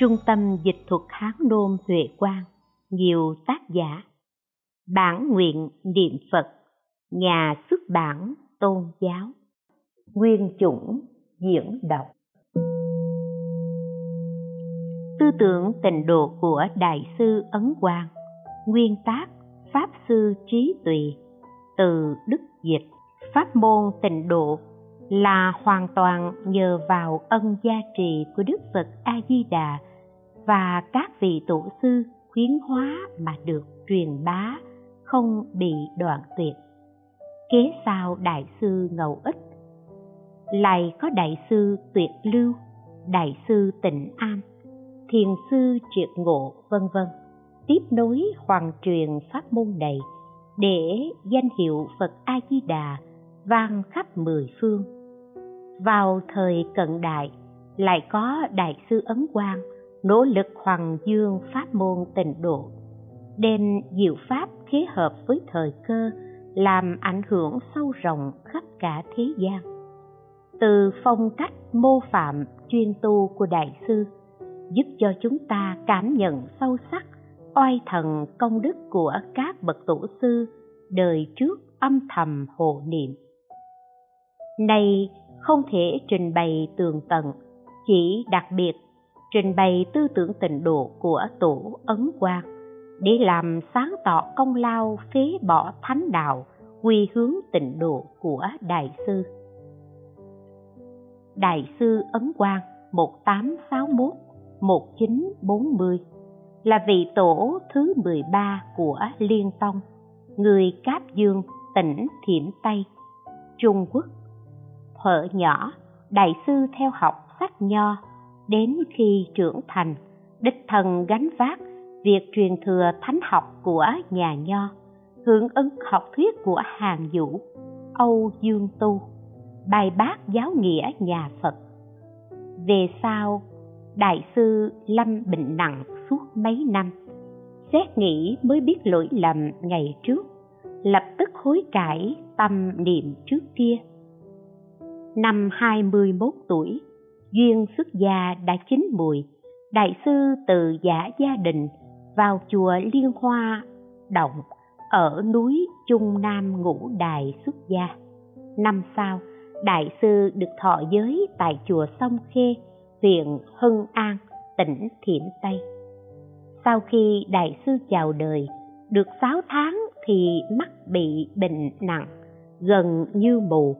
Trung tâm Dịch thuật Hán Nôm Huệ Quang, nhiều tác giả. Bản nguyện niệm Phật, nhà xuất bản tôn giáo. Nguyên chủng diễn đọc. Tư tưởng tịnh độ của Đại sư Ấn Quang, nguyên tác Pháp Sư Trí Tùy, từ Đức Dịch, Pháp môn tịnh độ là hoàn toàn nhờ vào ân gia trì của Đức Phật A Di Đà và các vị tổ sư khuyến hóa mà được truyền bá không bị đoạn tuyệt. Kế sau đại sư Ngẫu Ích, lại có đại sư Tuyệt Lưu, đại sư Tịnh An, thiền sư Triệt Ngộ, vân vân tiếp nối hoàn truyền pháp môn này để danh hiệu Phật A Di Đà vang khắp mười phương. Vào thời cận đại lại có đại sư Ấn Quang nỗ lực hoàng dương pháp môn tịnh độ, đem diệu pháp kết hợp với thời cơ, làm ảnh hưởng sâu rộng khắp cả thế gian. Từ phong cách mô phạm chuyên tu của đại sư, giúp cho chúng ta cảm nhận sâu sắc oai thần công đức của các bậc tổ sư đời trước âm thầm hộ niệm. Này không thể trình bày tường tận, chỉ đặc biệt trình bày tư tưởng tịnh độ của tổ ấn quang để làm sáng tỏ công lao phế bỏ thánh đạo quy hướng tịnh độ của đại sư đại sư ấn quang 1861 1940 là vị tổ thứ 13 của Liên Tông, người Cáp Dương, tỉnh Thiểm Tây, Trung Quốc. thợ nhỏ, đại sư theo học sách nho đến khi trưởng thành, đích thân gánh vác việc truyền thừa thánh học của nhà nho, hưởng ứng học thuyết của hàng vũ, âu dương tu, bài bác giáo nghĩa nhà phật. Về sau, đại sư lâm bệnh nặng suốt mấy năm, xét nghĩ mới biết lỗi lầm ngày trước, lập tức hối cải tâm niệm trước kia. Năm 21 tuổi duyên xuất gia đã chín mùi. Đại sư từ giả gia đình vào chùa liên hoa động ở núi trung nam ngũ đài xuất gia. Năm sau, đại sư được thọ giới tại chùa sông khê, huyện hưng an, tỉnh thiểm tây. Sau khi đại sư chào đời, được sáu tháng thì mắt bị bệnh nặng, gần như mù.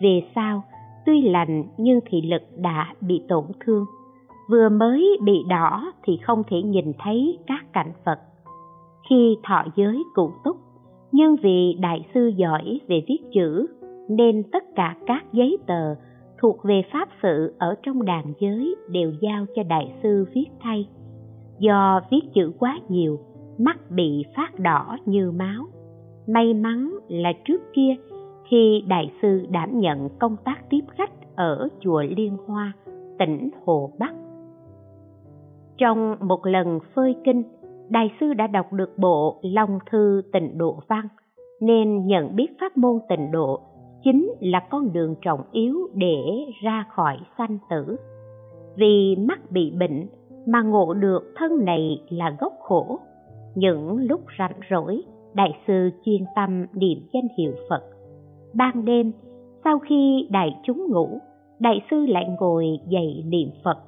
Về sau tuy lành nhưng thị lực đã bị tổn thương. Vừa mới bị đỏ thì không thể nhìn thấy các cảnh vật. Khi thọ giới cụ túc, nhưng vì đại sư giỏi về viết chữ, nên tất cả các giấy tờ thuộc về pháp sự ở trong đàn giới đều giao cho đại sư viết thay. Do viết chữ quá nhiều, mắt bị phát đỏ như máu. May mắn là trước kia khi đại sư đảm nhận công tác tiếp khách ở chùa Liên Hoa, tỉnh Hồ Bắc. Trong một lần phơi kinh, đại sư đã đọc được bộ Long Thư Tịnh Độ Văn, nên nhận biết pháp môn tịnh độ chính là con đường trọng yếu để ra khỏi sanh tử. Vì mắt bị bệnh mà ngộ được thân này là gốc khổ. Những lúc rảnh rỗi, đại sư chuyên tâm niệm danh hiệu Phật. Ban đêm, sau khi đại chúng ngủ, đại sư lại ngồi dậy niệm Phật.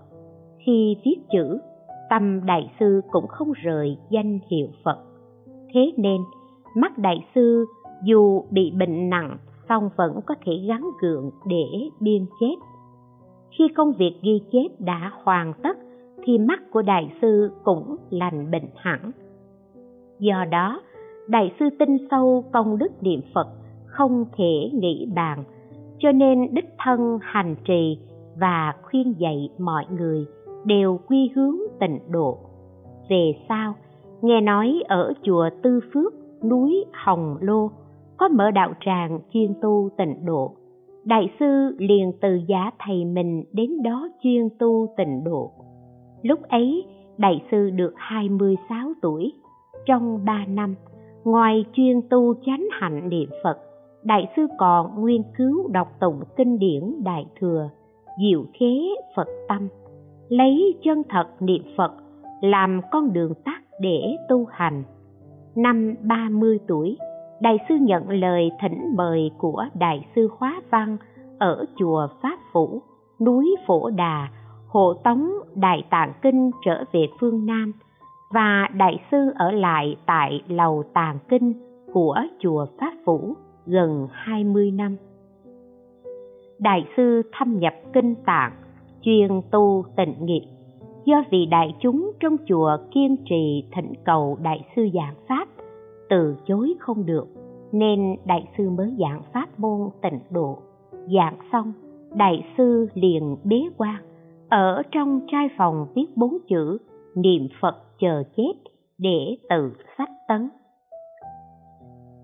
Khi viết chữ, tâm đại sư cũng không rời danh hiệu Phật. Thế nên, mắt đại sư dù bị bệnh nặng song vẫn có thể gắn gượng để biên chép. Khi công việc ghi chép đã hoàn tất thì mắt của đại sư cũng lành bệnh hẳn. Do đó, đại sư tin sâu công đức niệm Phật không thể nghĩ bàn. Cho nên đích thân hành trì và khuyên dạy mọi người đều quy hướng tịnh độ. Về sau, nghe nói ở chùa tư phước, núi hồng lô, có mở đạo tràng chuyên tu tịnh độ. Đại sư liền từ giả thầy mình đến đó chuyên tu tịnh độ. Lúc ấy, đại sư được 26 tuổi. Trong 3 năm, ngoài chuyên tu chánh hạnh niệm Phật đại sư còn nghiên cứu đọc tụng kinh điển đại thừa, diệu khế phật tâm, lấy chân thật niệm phật, làm con đường tắt để tu hành. Năm 30 tuổi, đại sư nhận lời thỉnh mời của đại sư hóa văn ở chùa pháp phủ, núi phổ đà, hộ tống đại tạng kinh trở về phương nam và đại sư ở lại tại lầu tàng kinh của chùa pháp phủ gần 20 năm. Đại sư thâm nhập kinh tạng, chuyên tu tịnh nghiệp. Do vì đại chúng trong chùa kiên trì thỉnh cầu đại sư giảng pháp, từ chối không được, nên đại sư mới giảng pháp môn tịnh độ. Giảng xong, đại sư liền bế quan, ở trong trai phòng viết bốn chữ, niệm phật chờ chết để tự sách tấn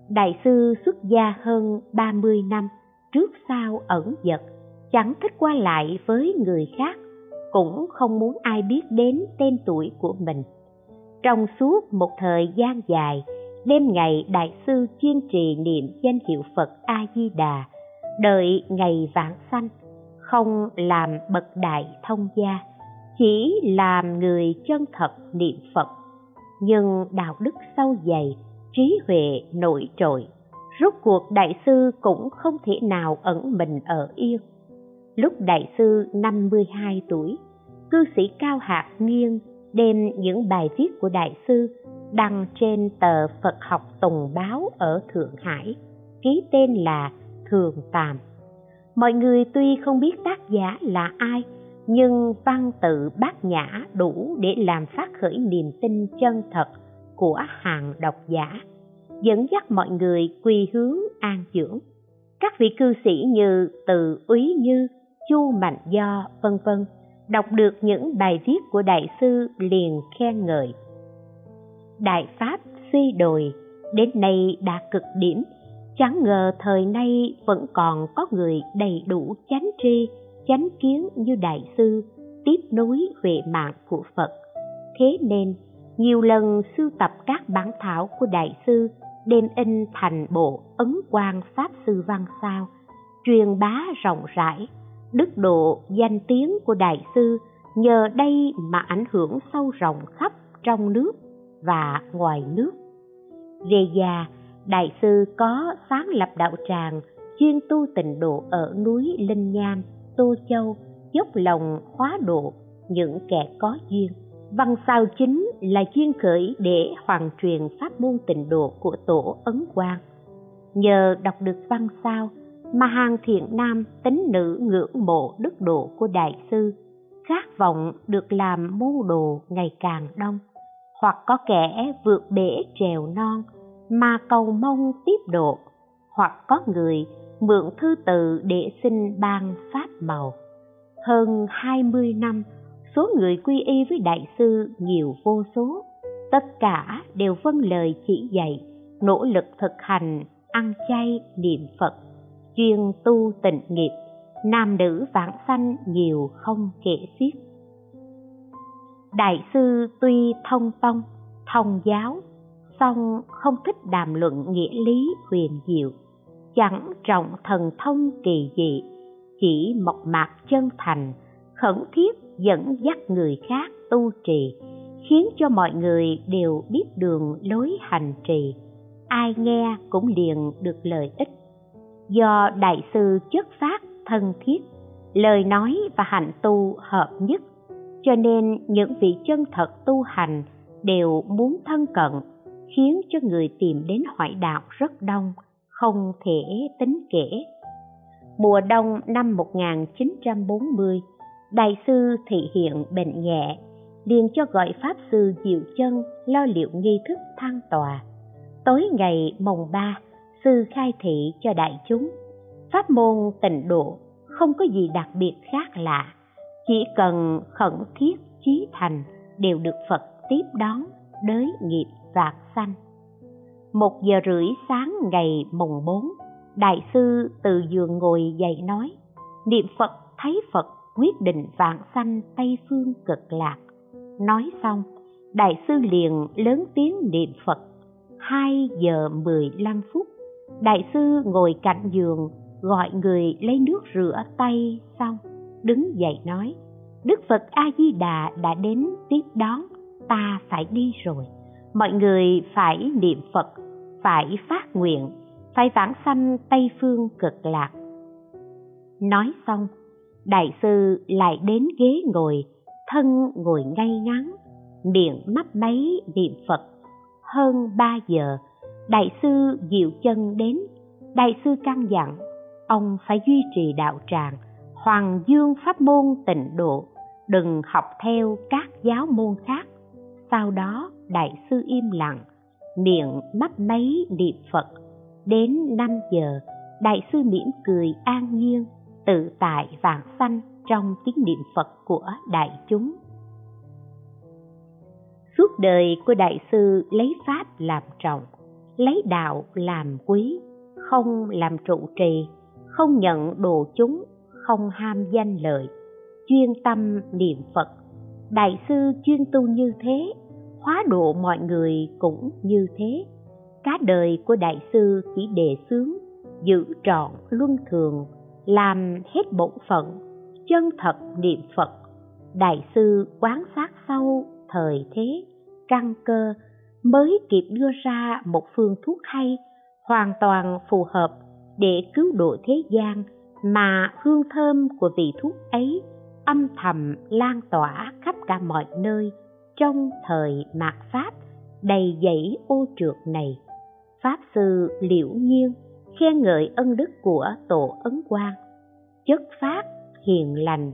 đại sư xuất gia hơn 30 năm, trước sau ẩn dật, chẳng thích qua lại với người khác, cũng không muốn ai biết đến tên tuổi của mình. Trong suốt một thời gian dài, đêm ngày đại sư chuyên trì niệm danh hiệu phật a di đà đợi ngày vãng sanh, không làm bậc đại thông gia, chỉ làm người chân thật niệm phật. Nhưng đạo đức sâu dày trí huệ nổi trội rốt cuộc đại sư cũng không thể nào ẩn mình ở yên lúc đại sư 52 tuổi cư sĩ cao hạt nghiêng đem những bài viết của đại sư đăng trên tờ Phật học Tùng Báo ở Thượng Hải, ký tên là Thường Tàm. Mọi người tuy không biết tác giả là ai, nhưng văn tự bát nhã đủ để làm phát khởi niềm tin chân thật của hàng độc giả, dẫn dắt mọi người quy hướng an dưỡng. Các vị cư sĩ như Từ Úy Như, Chu Mạnh Do, vân vân đọc được những bài viết của đại sư liền khen ngợi đại pháp suy đồi đến nay đã cực điểm chẳng ngờ thời nay vẫn còn có người đầy đủ chánh tri chánh kiến như đại sư tiếp nối huệ mạng của phật thế nên nhiều lần sưu tập các bản thảo của đại sư đem in thành bộ, ấn quang pháp sư văn sao, truyền bá rộng rãi, đức độ danh tiếng của đại sư nhờ đây mà ảnh hưởng sâu rộng khắp trong nước và ngoài nước. Về già, đại sư có sáng lập đạo tràng chuyên tu tịnh độ ở núi linh nham, tô châu, dốc lòng hóa độ những kẻ có duyên văn sao chính là chuyên khởi để hoàn truyền pháp môn tịnh độ của tổ ấn quang. Nhờ đọc được văn sao mà hàng thiện nam tính nữ ngưỡng mộ đức độ của đại sư, khát vọng được làm môn đồ ngày càng đông. Hoặc có kẻ vượt bể trèo non mà cầu mong tiếp độ, hoặc có người mượn thư từ để xin ban pháp màu. Hơn 20 năm số người quy y với đại sư nhiều vô số. Tất cả đều vâng lời chỉ dạy, nỗ lực thực hành, ăn chay, niệm phật, chuyên tu tịnh nghiệp. Nam nữ vãng sanh nhiều không kể xiết. Đại sư tuy thông tông, thông giáo, song không thích đàm luận nghĩa lý huyền diệu. Chẳng trọng thần thông kỳ dị, chỉ mộc mạc chân thành, khẩn thiết dẫn dắt người khác tu trì, khiến cho mọi người đều biết đường lối hành trì. Ai nghe cũng liền được lợi ích. Do đại sư chất phát thân thiết, lời nói và hạnh tu hợp nhất, cho nên những vị chân thật tu hành đều muốn thân cận, khiến cho người tìm đến hoại đạo rất đông, không thể tính kể. Mùa đông năm 1940 đại sư thị hiện bệnh nhẹ, liền cho gọi pháp sư diệu chân lo liệu nghi thức thăng tòa. Tối ngày mồng ba, sư khai thị cho đại chúng. Pháp môn tịnh độ, không có gì đặc biệt khác lạ, chỉ cần khẩn thiết chí thành đều được phật tiếp đón đới nghiệp vạt sanh. Một giờ rưỡi sáng ngày mùng bốn, đại sư từ giường ngồi dậy nói, niệm phật, thấy phật quyết định vạn sanh tây phương cực lạc. Nói xong, đại sư liền lớn tiếng niệm phật. Hai giờ mười lăm phút, đại sư ngồi cạnh giường, gọi người lấy nước rửa tay xong, đứng dậy nói, đức phật a di đà đã đến tiếp đón, ta phải đi rồi. Mọi người phải niệm phật, phải phát nguyện, phải vãng sanh tây phương cực lạc. Nói xong đại sư lại đến ghế ngồi, thân ngồi ngay ngắn, miệng mấp máy niệm phật. Hơn ba giờ, đại sư diệu chân đến. Đại sư căn dặn, ông phải duy trì đạo tràng hoàng dương pháp môn tịnh độ, đừng học theo các giáo môn khác. Sau đó, đại sư im lặng, miệng mắt máy niệm phật. Đến năm giờ, đại sư mỉm cười an nhiên tự tại vạn sanh trong tiếng niệm phật của đại chúng. Suốt đời của đại sư lấy pháp làm trọng, lấy đạo làm quý, không làm trụ trì, không nhận đồ chúng, không ham danh lợi, chuyên tâm niệm phật. Đại sư chuyên tu như thế, hóa độ mọi người cũng như thế. Cả đời của đại sư chỉ đề xướng, giữ trọn luân thường làm hết bổn phận, chân thật niệm phật, đại sư quán sát sâu thời thế căn cơ, mới kịp đưa ra một phương thuốc hay, hoàn toàn phù hợp để cứu độ thế gian mà hương thơm của vị thuốc ấy âm thầm lan tỏa khắp cả mọi nơi trong thời mạt pháp đầy dẫy ô trượt này. Pháp sư liễu nhiên khen ngợi ân đức của tổ ấn quang. Chất phát, hiền lành,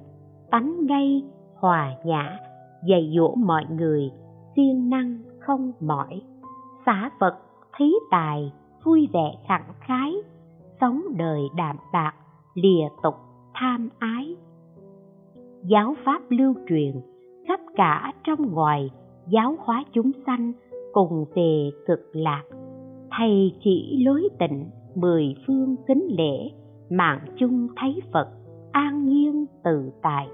tánh ngay, hòa nhã, dạy dỗ mọi người, siêng năng không mỏi. Xả vật thí tài, vui vẻ khẳng khái, sống đời đạm bạc, lìa tục, tham ái. Giáo pháp lưu truyền, khắp cả trong ngoài, giáo hóa chúng sanh, cùng về cực lạc. Thầy chỉ lối tịnh mười phương kính lễ, mạng chung thấy phật, an nhiên tự tại.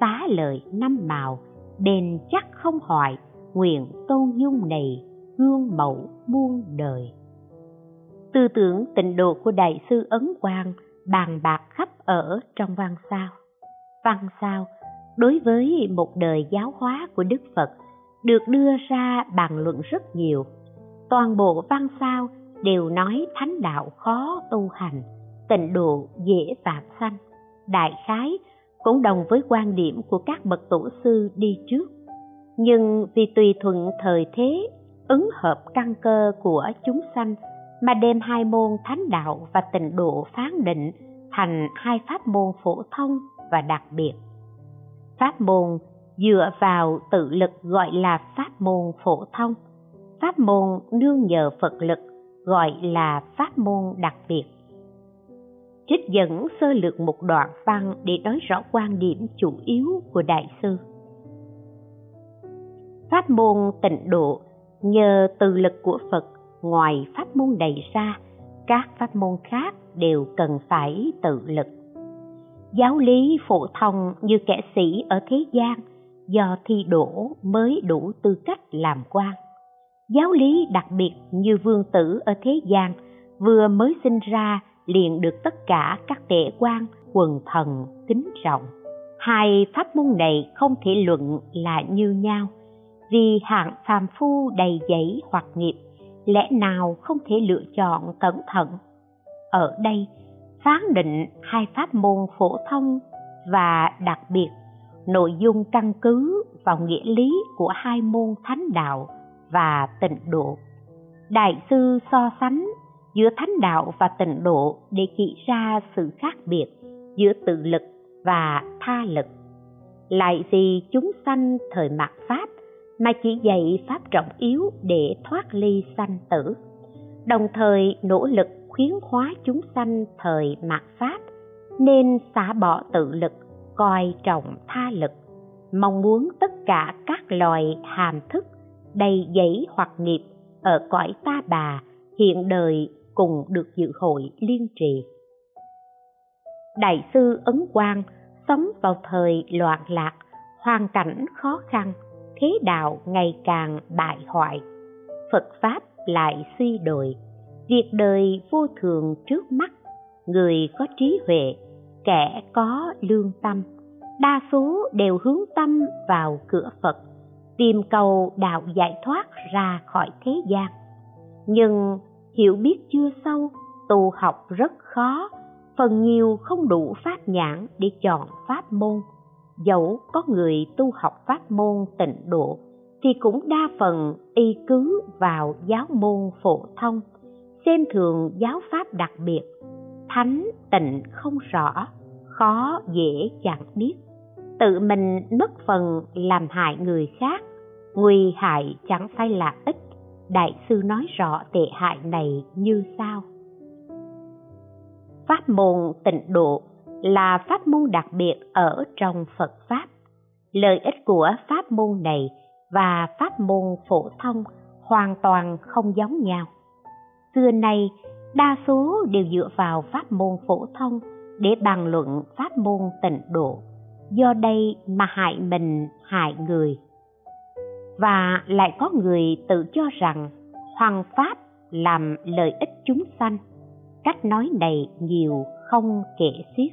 Xá lợi năm màu đền chắc không hoại nguyện tôn dung này gương mẫu muôn đời. Tư tưởng tịnh độ của đại sư ấn quang bàn bạc khắp ở trong văn sao. Văn sao đối với một đời giáo hóa của đức phật được đưa ra bàn luận rất nhiều. Toàn bộ văn sao đều nói thánh đạo khó tu hành, tịnh độ dễ vạn sanh. Đại khái cũng đồng với quan điểm của các bậc tổ sư đi trước. Nhưng vì tùy thuận thời thế ứng hợp căn cơ của chúng sanh mà đem hai môn thánh đạo và tịnh độ phán định thành hai pháp môn phổ thông và đặc biệt. Pháp môn dựa vào tự lực gọi là pháp môn phổ thông, pháp môn nương nhờ phật lực gọi là pháp môn đặc biệt. Trích dẫn sơ lược một đoạn văn để nói rõ quan điểm chủ yếu của đại sư. Pháp môn tịnh độ, nhờ từ lực của phật ngoài pháp môn đầy ra, các pháp môn khác đều cần phải tự lực. Giáo lý phổ thông như kẻ sĩ ở thế gian do thi đổ mới đủ tư cách làm quan giáo lý đặc biệt như vương tử ở thế gian, vừa mới sinh ra liền được tất cả các tể quan, quần thần kính trọng hai pháp môn này không thể luận là như nhau. Vì hạng phàm phu đầy dẫy hoặc nghiệp, lẽ nào không thể lựa chọn cẩn thận? Ở đây, phán định hai pháp môn phổ thông và đặc biệt, nội dung căn cứ vào nghĩa lý của hai môn thánh đạo và tịnh độ. Đại sư so sánh giữa thánh đạo và tịnh độ để chỉ ra sự khác biệt giữa tự lực và tha lực. Lại vì chúng sanh thời mạt pháp mà chỉ dạy pháp trọng yếu để thoát ly sanh tử, đồng thời nỗ lực khuyến hóa chúng sanh thời mạt pháp nên xả bỏ tự lực, coi trọng tha lực, mong muốn tất cả các loài hàm thức đầy giấy hoặc nghiệp ở cõi ta bà, hiện đời cùng được dự hội liên trì. Đại sư ấn quang sống vào thời loạn lạc, hoàn cảnh khó khăn, thế đạo ngày càng bại hoại. Phật pháp lại suy đồi, việc đời vô thường trước mắt, người có trí huệ, kẻ có lương tâm. Đa số đều hướng tâm vào cửa phật tìm cầu đạo giải thoát ra khỏi thế gian. Nhưng hiểu biết chưa sâu, tu học rất khó, phần nhiều không đủ pháp nhãn để chọn pháp môn. Dẫu có người tu học pháp môn tịnh độ, thì cũng đa phần y cứ vào giáo môn phổ thông, xem thường giáo pháp đặc biệt. Thánh tịnh không rõ, khó dễ chẳng biết. Tự mình mất phần làm hại người khác nguy hại chẳng phải là ít, đại sư nói rõ tệ hại này như sau. Pháp môn tịnh độ là pháp môn đặc biệt ở trong phật pháp. Lợi ích của pháp môn này và pháp môn phổ thông hoàn toàn không giống nhau. Xưa nay, đa số đều dựa vào pháp môn phổ thông để bàn luận pháp môn tịnh độ. Do đây mà hại mình, hại người và lại có người tự cho rằng hoàng pháp làm lợi ích chúng sanh. Cách nói này nhiều không kể xiết.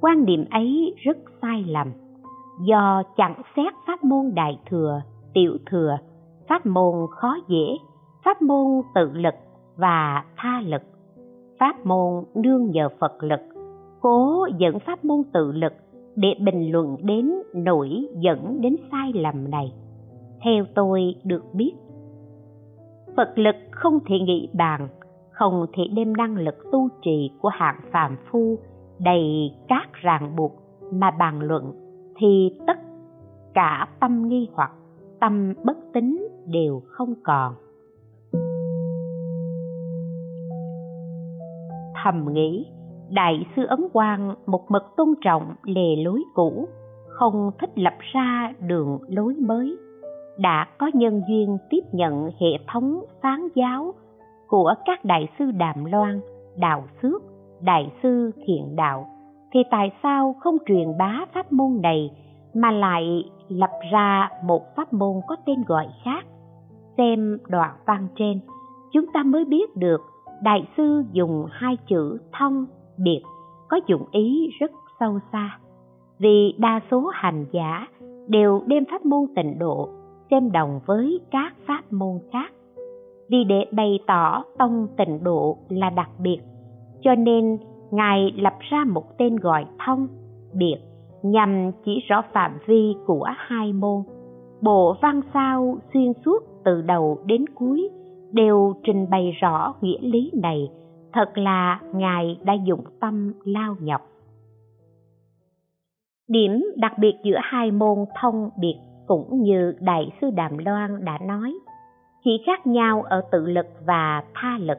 Quan điểm ấy rất sai lầm. Do chẳng xét pháp môn đại thừa, tiểu thừa, pháp môn khó dễ, pháp môn tự lực và tha lực, pháp môn nương nhờ phật lực, cố dẫn pháp môn tự lực để bình luận đến nổi dẫn đến sai lầm này theo tôi được biết. Phật lực không thể nghĩ bàn, không thể đem năng lực tu trì của hạng phàm phu đầy các ràng buộc mà bàn luận thì tất cả tâm nghi hoặc tâm bất tín đều không còn. Thầm nghĩ, đại sư ấn quang một mực tôn trọng lề lối cũ, không thích lập ra đường lối mới đã có nhân duyên tiếp nhận hệ thống phán giáo của các đại sư đàm loan, đạo xước, đại sư thiện đạo. Thì tại sao không truyền bá pháp môn này mà lại lập ra một pháp môn có tên gọi khác? Xem đoạn văn trên. Chúng ta mới biết được đại sư dùng hai chữ thông, biệt, có dụng ý rất sâu xa. Vì đa số hành giả đều đem pháp môn tịnh độ xem đồng với các pháp môn khác. Vì để bày tỏ tông tịnh độ là đặc biệt, cho nên ngài lập ra một tên gọi thông, biệt, nhằm chỉ rõ phạm vi của hai môn. Bộ văn sao xuyên suốt từ đầu đến cuối đều trình bày rõ nghĩa lý này, thật là ngài đã dụng tâm lao nhọc. Điểm đặc biệt giữa hai môn thông, biệt cũng như đại sư đàm loan đã nói. Chỉ khác nhau ở tự lực và tha lực,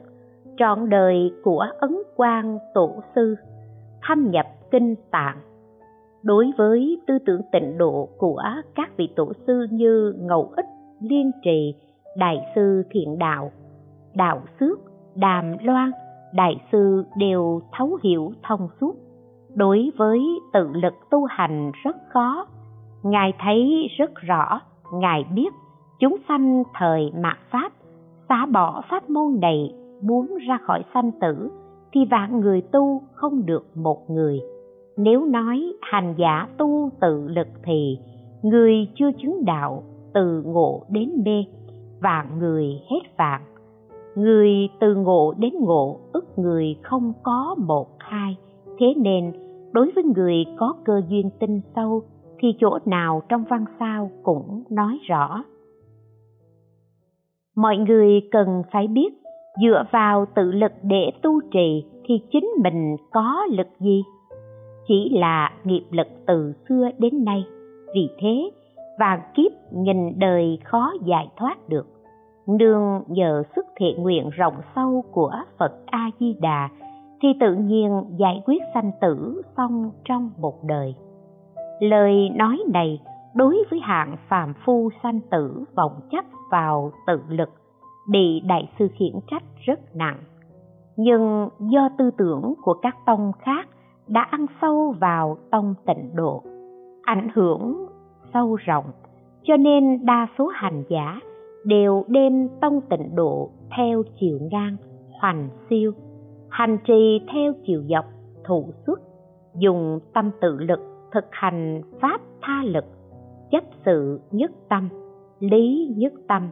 trọn đời của ấn quang tổ sư, thâm nhập kinh tạng. Đối với tư tưởng tịnh độ của các vị tổ sư như ngẫu ích, liên trì, đại sư thiện đạo đạo xước, đàm loan, đại sư đều thấu hiểu thông suốt, đối với tự lực tu hành rất khó ngài thấy rất rõ, ngài biết chúng sanh thời mạt pháp, xá bỏ pháp môn này muốn ra khỏi sanh tử thì vạn người tu không được một người. Nếu nói hành giả tu tự lực thì người chưa chứng đạo từ ngộ đến mê, vạn người hết vạn. Người từ ngộ đến ngộ ức người không có một hai. Thế nên đối với người có cơ duyên tinh sâu thì chỗ nào trong văn sao cũng nói rõ. Mọi người cần phải biết, dựa vào tự lực để tu trì thì chính mình có lực gì? Chỉ là nghiệp lực từ xưa đến nay. Vì thế vàng kiếp nghìn đời khó giải thoát được. Nương nhờ sức thiện nguyện rộng sâu của phật a di đà thì tự nhiên giải quyết sanh tử xong trong một đời lời nói này đối với hạng phàm phu sanh tử vọng chấp vào tự lực bị đại sư khiển trách rất nặng. Nhưng do tư tưởng của các tông khác đã ăn sâu vào tông tịnh độ, ảnh hưởng sâu rộng, cho nên đa số hành giả đều đem tông tịnh độ theo chiều ngang, hoành siêu, hành trì theo chiều dọc, thụ xuất dùng tâm tự lực thực hành pháp tha lực, chấp sự nhất tâm, lý nhất tâm.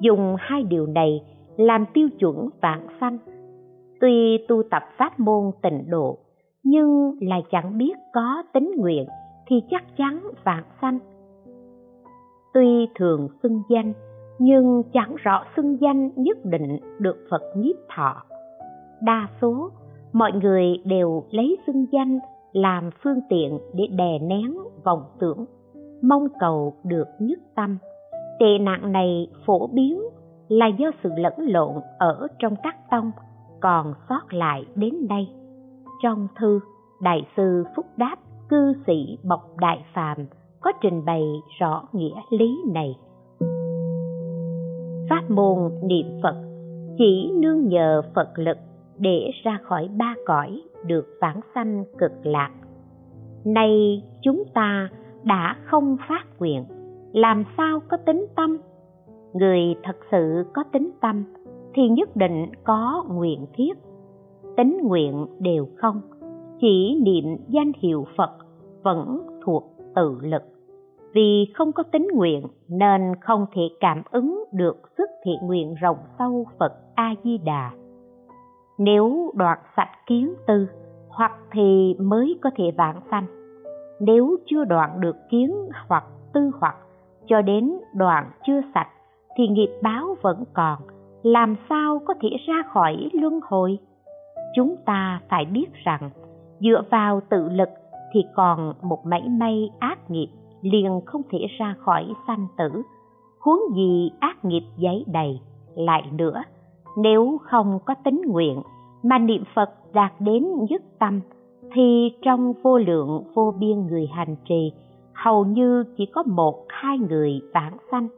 Dùng hai điều này làm tiêu chuẩn vạn sanh. Tuy tu tập pháp môn tịnh độ, nhưng là chẳng biết có tính nguyện thì chắc chắn vạn sanh. Tuy thường xưng danh, nhưng chẳng rõ xưng danh nhất định được phật nhiếp thọ. Đa số, mọi người đều lấy xưng danh làm phương tiện để đè nén vọng tưởng. Mong cầu được nhất tâm. Tệ nạn này phổ biến là do sự lẫn lộn ở trong các tông còn sót lại đến đây. trong thư, đại sư phúc đáp, cư sĩ bọc đại phàm có trình bày rõ nghĩa lý này. Pháp môn niệm phật chỉ nương nhờ phật lực để ra khỏi ba cõi được vãng sanh cực lạc. Nay chúng ta đã không phát nguyện, làm sao có tính tâm? Người thật sự có tính tâm thì nhất định có nguyện thiết. Tính nguyện đều không, chỉ niệm danh hiệu phật vẫn thuộc tự lực. Vì không có tính nguyện nên không thể cảm ứng được sức thiện nguyện rộng sâu phật a di đà nếu đoạt sạch kiến tư, hoặc thì mới có thể vãng sanh. Nếu chưa đoạn được kiến hoặc tư hoặc, cho đến đoạn chưa sạch, thì nghiệp báo vẫn còn, làm sao có thể ra khỏi luân hồi? Chúng ta phải biết rằng, dựa vào tự lực thì còn một mảy may ác nghiệp liền không thể ra khỏi sanh tử. Huống gì ác nghiệp giấy đầy, lại nữa nếu không có tính nguyện mà niệm phật đạt đến dứt tâm, thì trong vô lượng, vô biên người hành trì, hầu như chỉ có một, hai người vãng sanh.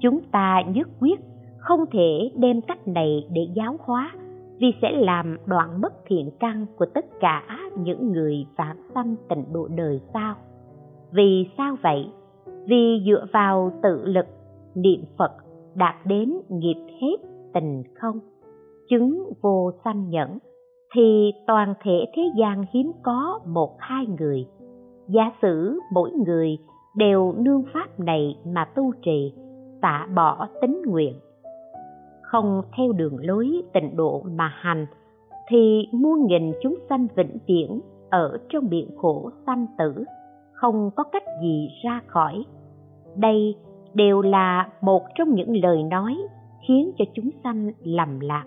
Chúng ta nhất quyết không thể đem cách này để giáo hóa, vì sẽ làm đoạn mất thiện căn của tất cả những người vãng sanh tịnh độ đời sau. Vì sao vậy? Vì dựa vào tự lực niệm phật đạt đến nghiệp hết tình không? Chứng vô sanh nhẫn, thì toàn thể thế gian hiếm có một hai người. Giả sử mỗi người đều nương pháp này mà tu trì, tạ bỏ tính nguyện. Không theo đường lối tịnh độ mà hành, thì muôn nghìn chúng sanh vĩnh viễn ở trong biển khổ sanh tử, không có cách gì ra khỏi. Đây đều là một trong những lời nói khiến cho chúng sanh lầm lạc.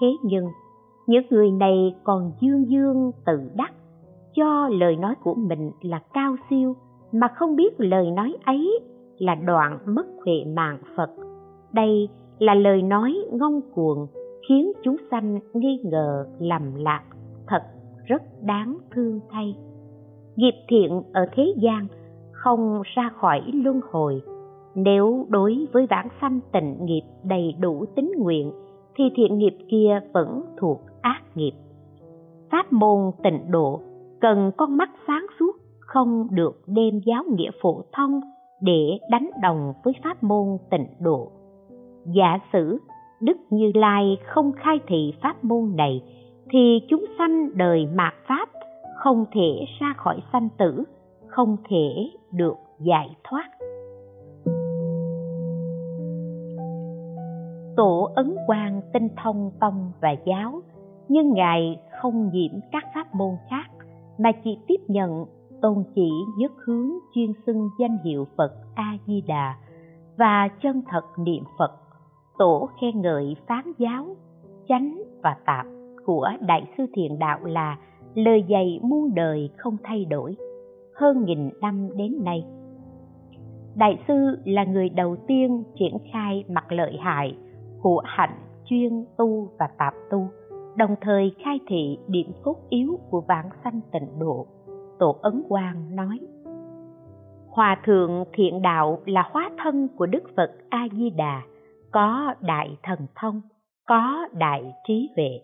Thế nhưng, những người này còn dương dương tự đắc, cho lời nói của mình là cao siêu, mà không biết lời nói ấy là đoạn mất huệ mạng phật. Đây là lời nói ngông cuồng, khiến chúng sanh nghi ngờ lầm lạc. Thật rất đáng thương thay. Nghiệp thiện ở thế gian không ra khỏi luân hồi nếu đối với vãng sanh tịnh nghiệp đầy đủ tính nguyện, thì thiện nghiệp kia vẫn thuộc ác nghiệp. Pháp môn tịnh độ cần con mắt sáng suốt, không được đem giáo nghĩa phổ thông để đánh đồng với pháp môn tịnh độ. Giả sử đức như lai không khai thị pháp môn này, thì chúng sanh đời mạt pháp không thể ra khỏi sanh tử, không thể được giải thoát. Tổ ấn quang tinh thông tông và giáo, nhưng ngài không nhiễm các pháp môn khác, mà chỉ tiếp nhận tôn chỉ nhất hướng chuyên xưng danh hiệu phật a di đà và chân thật niệm phật, tổ khen ngợi phán giáo, chánh và tạp của đại sư thiền đạo là lời dạy muôn đời không thay đổi, hơn nghìn năm đến nay. Đại sư là người đầu tiên triển khai mặt lợi hại của hạnh chuyên tu và tạp tu, đồng thời khai thị điểm cốt yếu của vãng sanh tịnh độ. Tổ ấn quang nói, hòa thượng thiện đạo là hóa thân của đức phật a di đà có đại thần thông, có đại trí huệ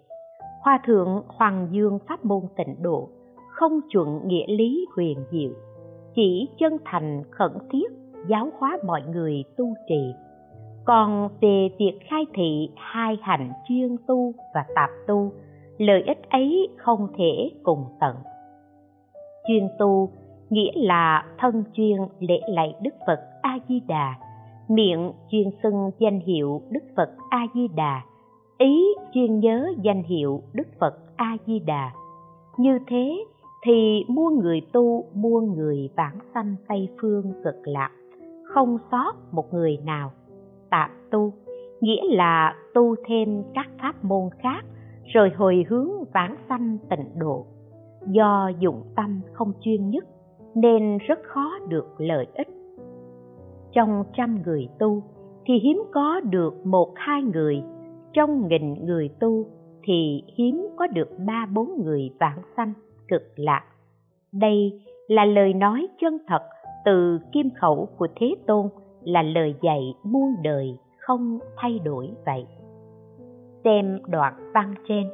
hòa thượng hoàng dương pháp môn tịnh độ, không chuẩn nghĩa lý huyền diệu, chỉ chân thành khẩn thiết giáo hóa mọi người tu trì còn về việc khai thị, hai hành chuyên tu và tạp tu, lợi ích ấy không thể cùng tận. Chuyên tu nghĩa là thân chuyên lễ lạy đức phật a di đà miệng chuyên xưng danh hiệu đức phật a di đà ý chuyên nhớ danh hiệu đức phật a di đà như thế thì muôn người tu muôn người vãng sanh tây phương cực lạc, không sót một người nào tạm tu, nghĩa là tu thêm các pháp môn khác, rồi hồi hướng vãng sanh tịnh độ. Do dụng tâm không chuyên nhất, nên rất khó được lợi ích. Trong trăm người tu, thì hiếm có được một hai người. Trong nghìn người tu, thì hiếm có được ba bốn người vãng sanh cực lạc. Đây là lời nói chân thật từ kim khẩu của thế tôn là lời dạy muôn đời không thay đổi vậy. Xem đoạn văn trên,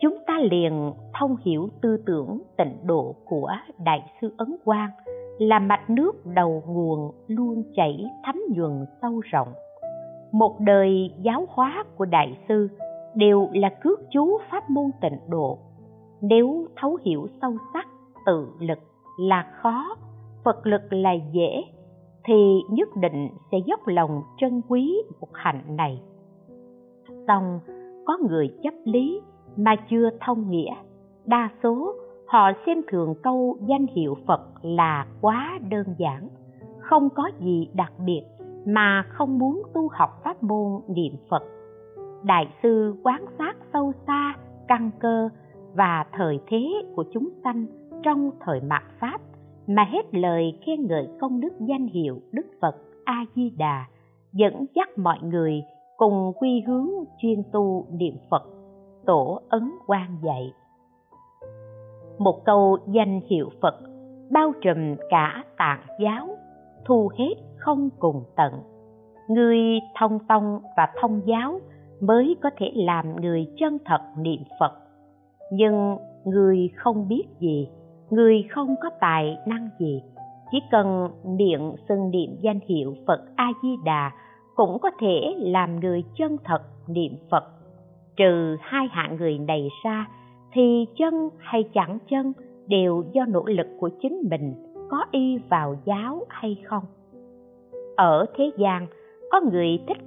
chúng ta liền thông hiểu tư tưởng tịnh độ của đại sư ấn quang là mạch nước đầu nguồn luôn chảy thấm nhuần sâu rộng. Một đời giáo hóa của đại sư đều là cước chú pháp môn tịnh độ. Nếu thấu hiểu sâu sắc tự lực là khó, phật lực là dễ thì nhất định sẽ dốc lòng trân quý một hạnh này. Song có người chấp lý mà chưa thông nghĩa. Đa số họ xem thường câu danh hiệu phật là quá đơn giản, không có gì đặc biệt mà không muốn tu học pháp môn niệm phật. Đại sư quán sát sâu xa căn cơ và thời thế của chúng sanh trong thời mạt pháp mà hết lời khen ngợi công đức danh hiệu đức phật a di đà dẫn dắt mọi người cùng quy hướng chuyên tu niệm phật, tổ ấn quan dạy. Một câu danh hiệu phật bao trùm cả tạng giáo, thu hết không cùng tận. Người thông tông và thông giáo mới có thể làm người chân thật niệm phật. Nhưng người không biết gì người không có tài năng gì, chỉ cần miệng xưng niệm danh hiệu phật a di đà cũng có thể làm người chân thật niệm phật. Trừ hai hạng người này ra thì chân hay chẳng chân đều do nỗ lực của chính mình có y vào giáo hay không. Ở thế gian, có người thích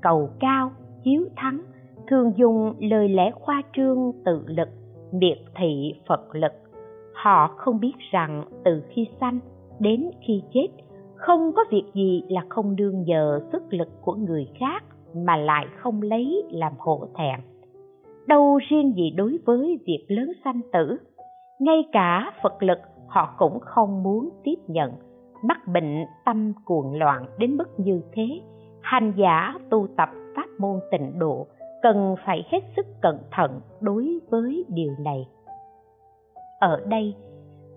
cầu cao, chiếu thắng, thường dùng lời lẽ khoa trương tự lực, miệt thị phật lực họ không biết rằng từ khi sanh đến khi chết, không có việc gì là không đương nhờ sức lực của người khác mà lại không lấy làm hổ thẹn. Đâu riêng gì đối với việc lớn sanh tử, ngay cả phật lực họ cũng không muốn tiếp nhận. Mắc bệnh tâm cuồng loạn đến mức như thế, hành giả tu tập pháp môn tịnh độ cần phải hết sức cẩn thận đối với điều này ở đây.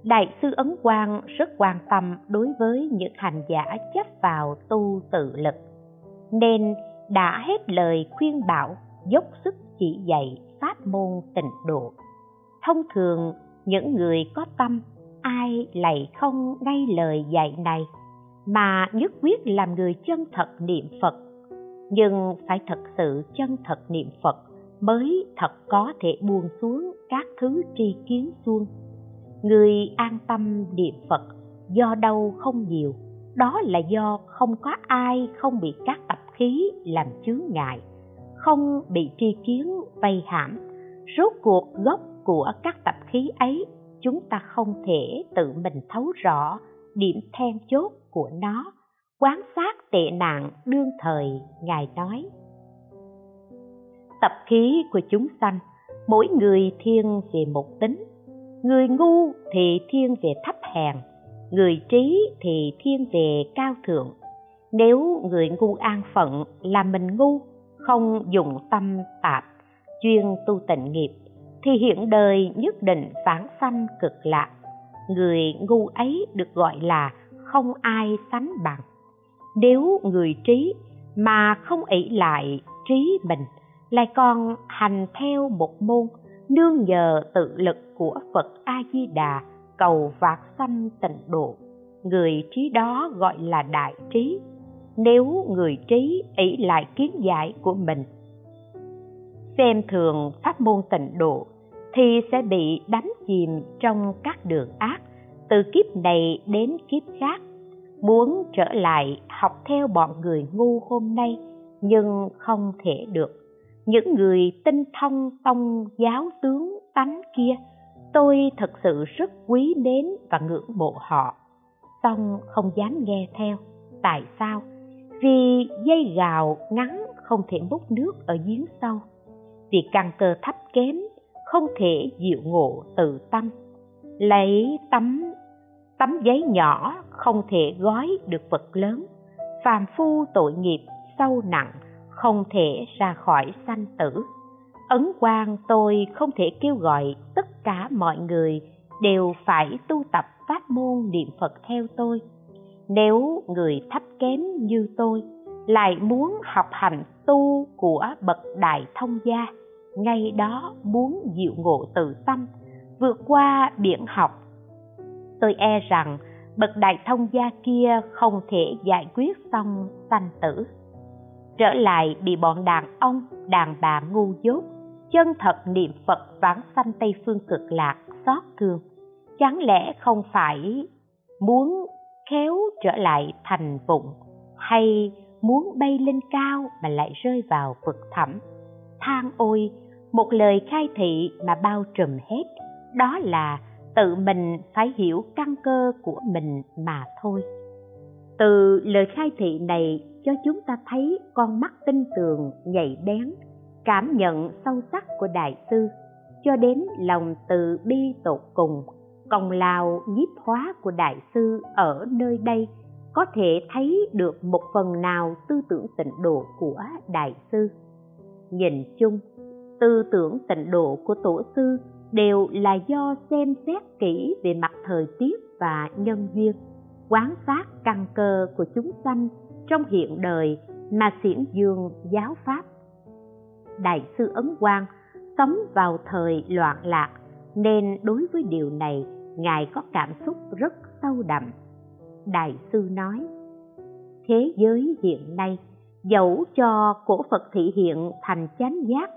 Đại sư ấn quang rất quan tâm đối với những hành giả chấp vào tu tự lực, nên đã hết lời khuyên bảo, dốc sức chỉ dạy pháp môn tịnh độ. Thông thường, những người có tâm, ai lại không ngay lời dạy này, mà nhất quyết làm người chân thật niệm phật. Nhưng phải thật sự chân thật niệm phật mới thật có thể buông xuống các thứ tri kiến xuông người an tâm niệm phật do đâu không nhiều, đó là do không có ai không bị các tập khí làm chướng ngại, không bị tri kiến vây hãm. Rốt cuộc gốc của các tập khí ấy chúng ta không thể tự mình thấu rõ điểm then chốt của nó, quán sát tệ nạn đương thời, ngài nói tập khí của chúng sanh, mỗi người thiên về một tính. Người ngu thì thiên về thấp hèn, người trí thì thiên về cao thượng. Nếu người ngu an phận là mình ngu, không dùng tâm tạp, chuyên tu tịnh nghiệp, thì hiện đời nhất định phản sanh cực lạc. Người ngu ấy được gọi là không ai sánh bằng. Nếu người trí mà không ỷ lại trí mình lại còn hành theo một môn nương nhờ tự lực của phật a di đà cầu vạt sanh tịnh độ. Người trí đó gọi là đại trí. Nếu người trí ỷ lại kiến giải của mình, xem thường pháp môn tịnh độ, thì sẽ bị đánh chìm trong các đường ác. Từ kiếp này đến kiếp khác, muốn trở lại học theo bọn người ngu hôm nay nhưng không thể được những người tinh thông tông giáo tướng tánh kia, tôi thật sự rất quý mến và ngưỡng mộ họ. Song không dám nghe theo. Tại sao? Vì dây gào ngắn không thể múc nước ở giếng sâu. Vì căn cơ thấp kém không thể dịu ngộ tự tâm. Lấy tấm tấm giấy nhỏ không thể gói được vật lớn. Phàm phu tội nghiệp sâu nặng không thể ra khỏi sanh tử. Ấn quan tôi không thể kêu gọi tất cả mọi người đều phải tu tập pháp môn niệm phật theo tôi. Nếu người thấp kém như tôi lại muốn học hành tu của bậc đại thông gia, ngay đó muốn diệu ngộ tự tâm, vượt qua biển học, tôi e rằng bậc đại thông gia kia không thể giải quyết xong sanh tử trở lại bị bọn đàn ông, đàn bà ngu dốt. Chân thật niệm phật vãng sanh tây phương cực lạc, xót thương. Chẳng lẽ không phải muốn khéo trở lại thành vụng, hay muốn bay lên cao mà lại rơi vào vực thẳm? Than ôi, một lời khai thị mà bao trùm hết. Đó là tự mình phải hiểu căn cơ của mình mà thôi từ lời khai thị này cho chúng ta thấy con mắt tinh tường nhạy bén, cảm nhận sâu sắc của đại sư. Cho đến lòng từ bi tột cùng, công lao nhiếp hóa của đại sư ở nơi đây có thể thấy được một phần nào tư tưởng tịnh độ của đại sư. Nhìn chung, tư tưởng tịnh độ của tổ sư đều là do xem xét kỹ về mặt thời tiết và nhân duyên quán sát căn cơ của chúng sanh trong hiện đời mà xiển dương giáo pháp. Đại sư ấn quang sống vào thời loạn lạc nên đối với điều này ngài có cảm xúc rất sâu đậm. Đại sư nói, thế giới hiện nay dẫu cho cổ phật thị hiện thành chánh giác,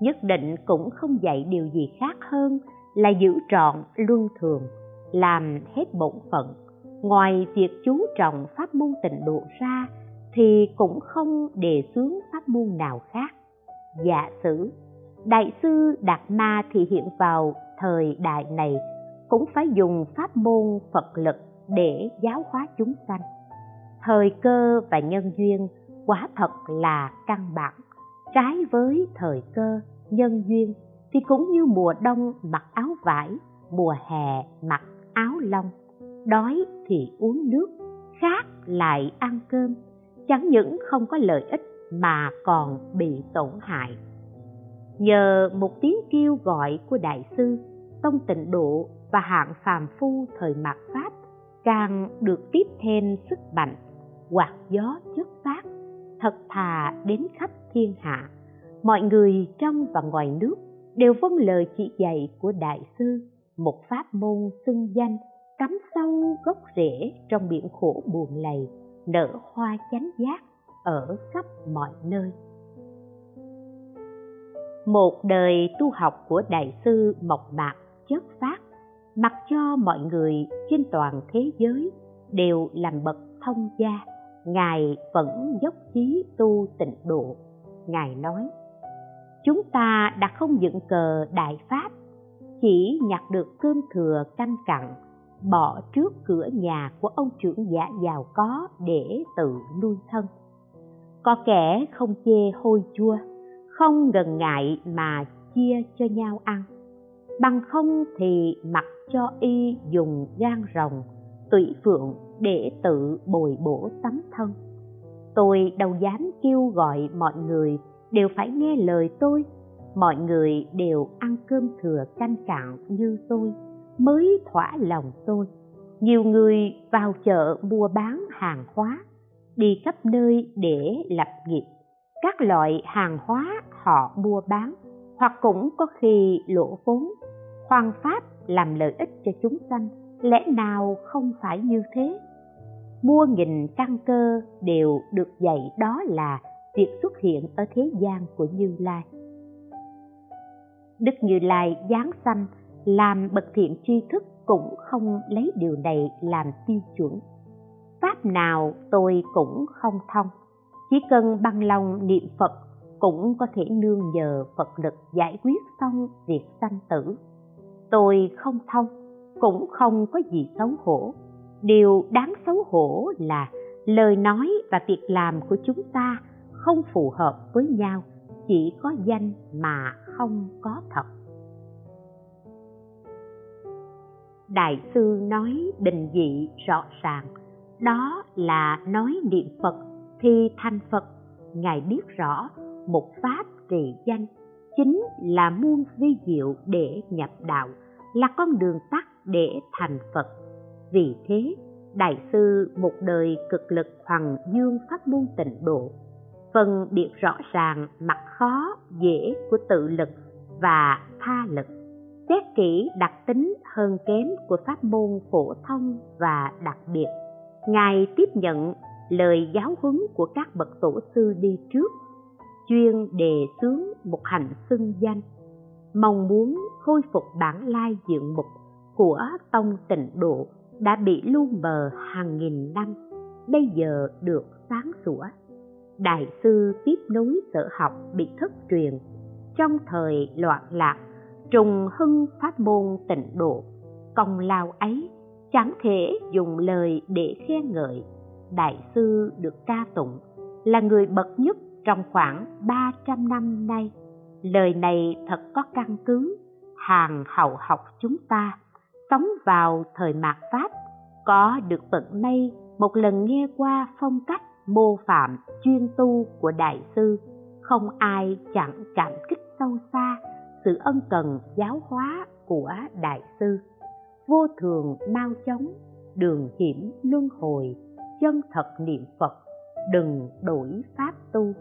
nhất định cũng không dạy điều gì khác hơn là giữ trọn luân thường, làm hết bổn phận ngoài việc chú trọng pháp môn tịnh độ ra, thì cũng không đề xướng pháp môn nào khác. Giả sử, đại sư đạt ma thì hiện vào thời đại này, cũng phải dùng pháp môn phật lực để giáo hóa chúng sanh. Thời cơ và nhân duyên quả thật là căn bản. Trái với thời cơ, nhân duyên thì cũng như mùa đông mặc áo vải, mùa hè mặc áo lông đói thì uống nước, khát lại ăn cơm. Chẳng những không có lợi ích mà còn bị tổn hại. Nhờ một tiếng kêu gọi của đại sư, tông tịnh độ và hạng phàm phu thời mạt pháp càng được tiếp thêm sức mạnh, quạt gió chất phát, thật thà đến khắp thiên hạ. Mọi người trong và ngoài nước đều vâng lời chỉ dạy của đại sư, một pháp môn xưng danh cắm sâu gốc rễ trong biển khổ buồn lầy, nở hoa chánh giác ở khắp mọi nơi. Một đời tu học của đại sư mộc mạc chất phát mặc cho mọi người trên toàn thế giới đều làm bậc thông gia, ngài vẫn dốc chí tu tịnh độ. Ngài nói, chúng ta đã không dựng cờ đại pháp, chỉ nhặt được cơm thừa canh cặn bỏ trước cửa nhà của ông trưởng giả giàu có để tự nuôi thân. Có kẻ không chê hôi chua, không ngần ngại mà chia cho nhau ăn. Bằng không thì mặc cho y dùng gan rồng, tụy phượng để tự bồi bổ tấm thân. Tôi đâu dám kêu gọi mọi người đều phải nghe lời tôi. Mọi người đều ăn cơm thừa canh cạn như tôi mới thỏa lòng tôi. Nhiều người vào chợ mua bán hàng hóa, đi khắp nơi để lập nghiệp. Các loại hàng hóa họ mua bán, hoặc cũng có khi lỗ vốn. Hoàng pháp làm lợi ích cho chúng sanh, lẽ nào không phải như thế? Mua nghìn căn cơ đều được dạy đó là việc xuất hiện ở thế gian của như lai. Đức như lai giáng sanh làm bậc thiện tri thức cũng không lấy điều này làm tiêu chuẩn. Pháp nào tôi cũng không thông. Chỉ cần bằng lòng niệm phật cũng có thể nương nhờ phật lực giải quyết xong việc sanh tử. Tôi không thông, cũng không có gì xấu hổ. Điều đáng xấu hổ là lời nói và việc làm của chúng ta không phù hợp với nhau, chỉ có danh mà không có thật. Đại sư nói định dị rõ ràng. Đó là nói niệm phật thì thành phật. Ngài biết rõ một pháp trì danh chính là muôn vi diệu để nhập đạo, là con đường tắt để thành phật. Vì thế, đại sư một đời cực lực hoàng dương pháp môn tịnh độ, phân biệt rõ ràng mặt khó, dễ của tự lực và tha lực. Xét kỹ đặc tính hơn kém của pháp môn phổ thông và đặc biệt. Ngài tiếp nhận lời giáo huấn của các bậc tổ sư đi trước, chuyên đề xướng một hành xưng danh. Mong muốn khôi phục bản lai diện mục của tông tịnh độ đã bị lu mờ hàng nghìn năm, bây giờ được sáng sủa. Đại sư tiếp nối sở học bị thất truyền, trong thời loạn lạc trùng hưng pháp môn tịnh độ. Công lao ấy chẳng thể dùng lời để khen ngợi. Đại sư được ca tụng là người bậc nhất trong khoảng 300 năm nay. Lời này thật có căn cứ, hàng hậu học chúng ta, sống vào thời mạt Pháp, có được vận may một lần nghe qua phong cách mô phạm chuyên tu của đại sư, không ai chẳng cảm kích sâu xa sự ân cần giáo hóa của đại sư. Vô thường mau chóng, đường hiểm luân hồi, chân thật niệm Phật, đừng đổi pháp tu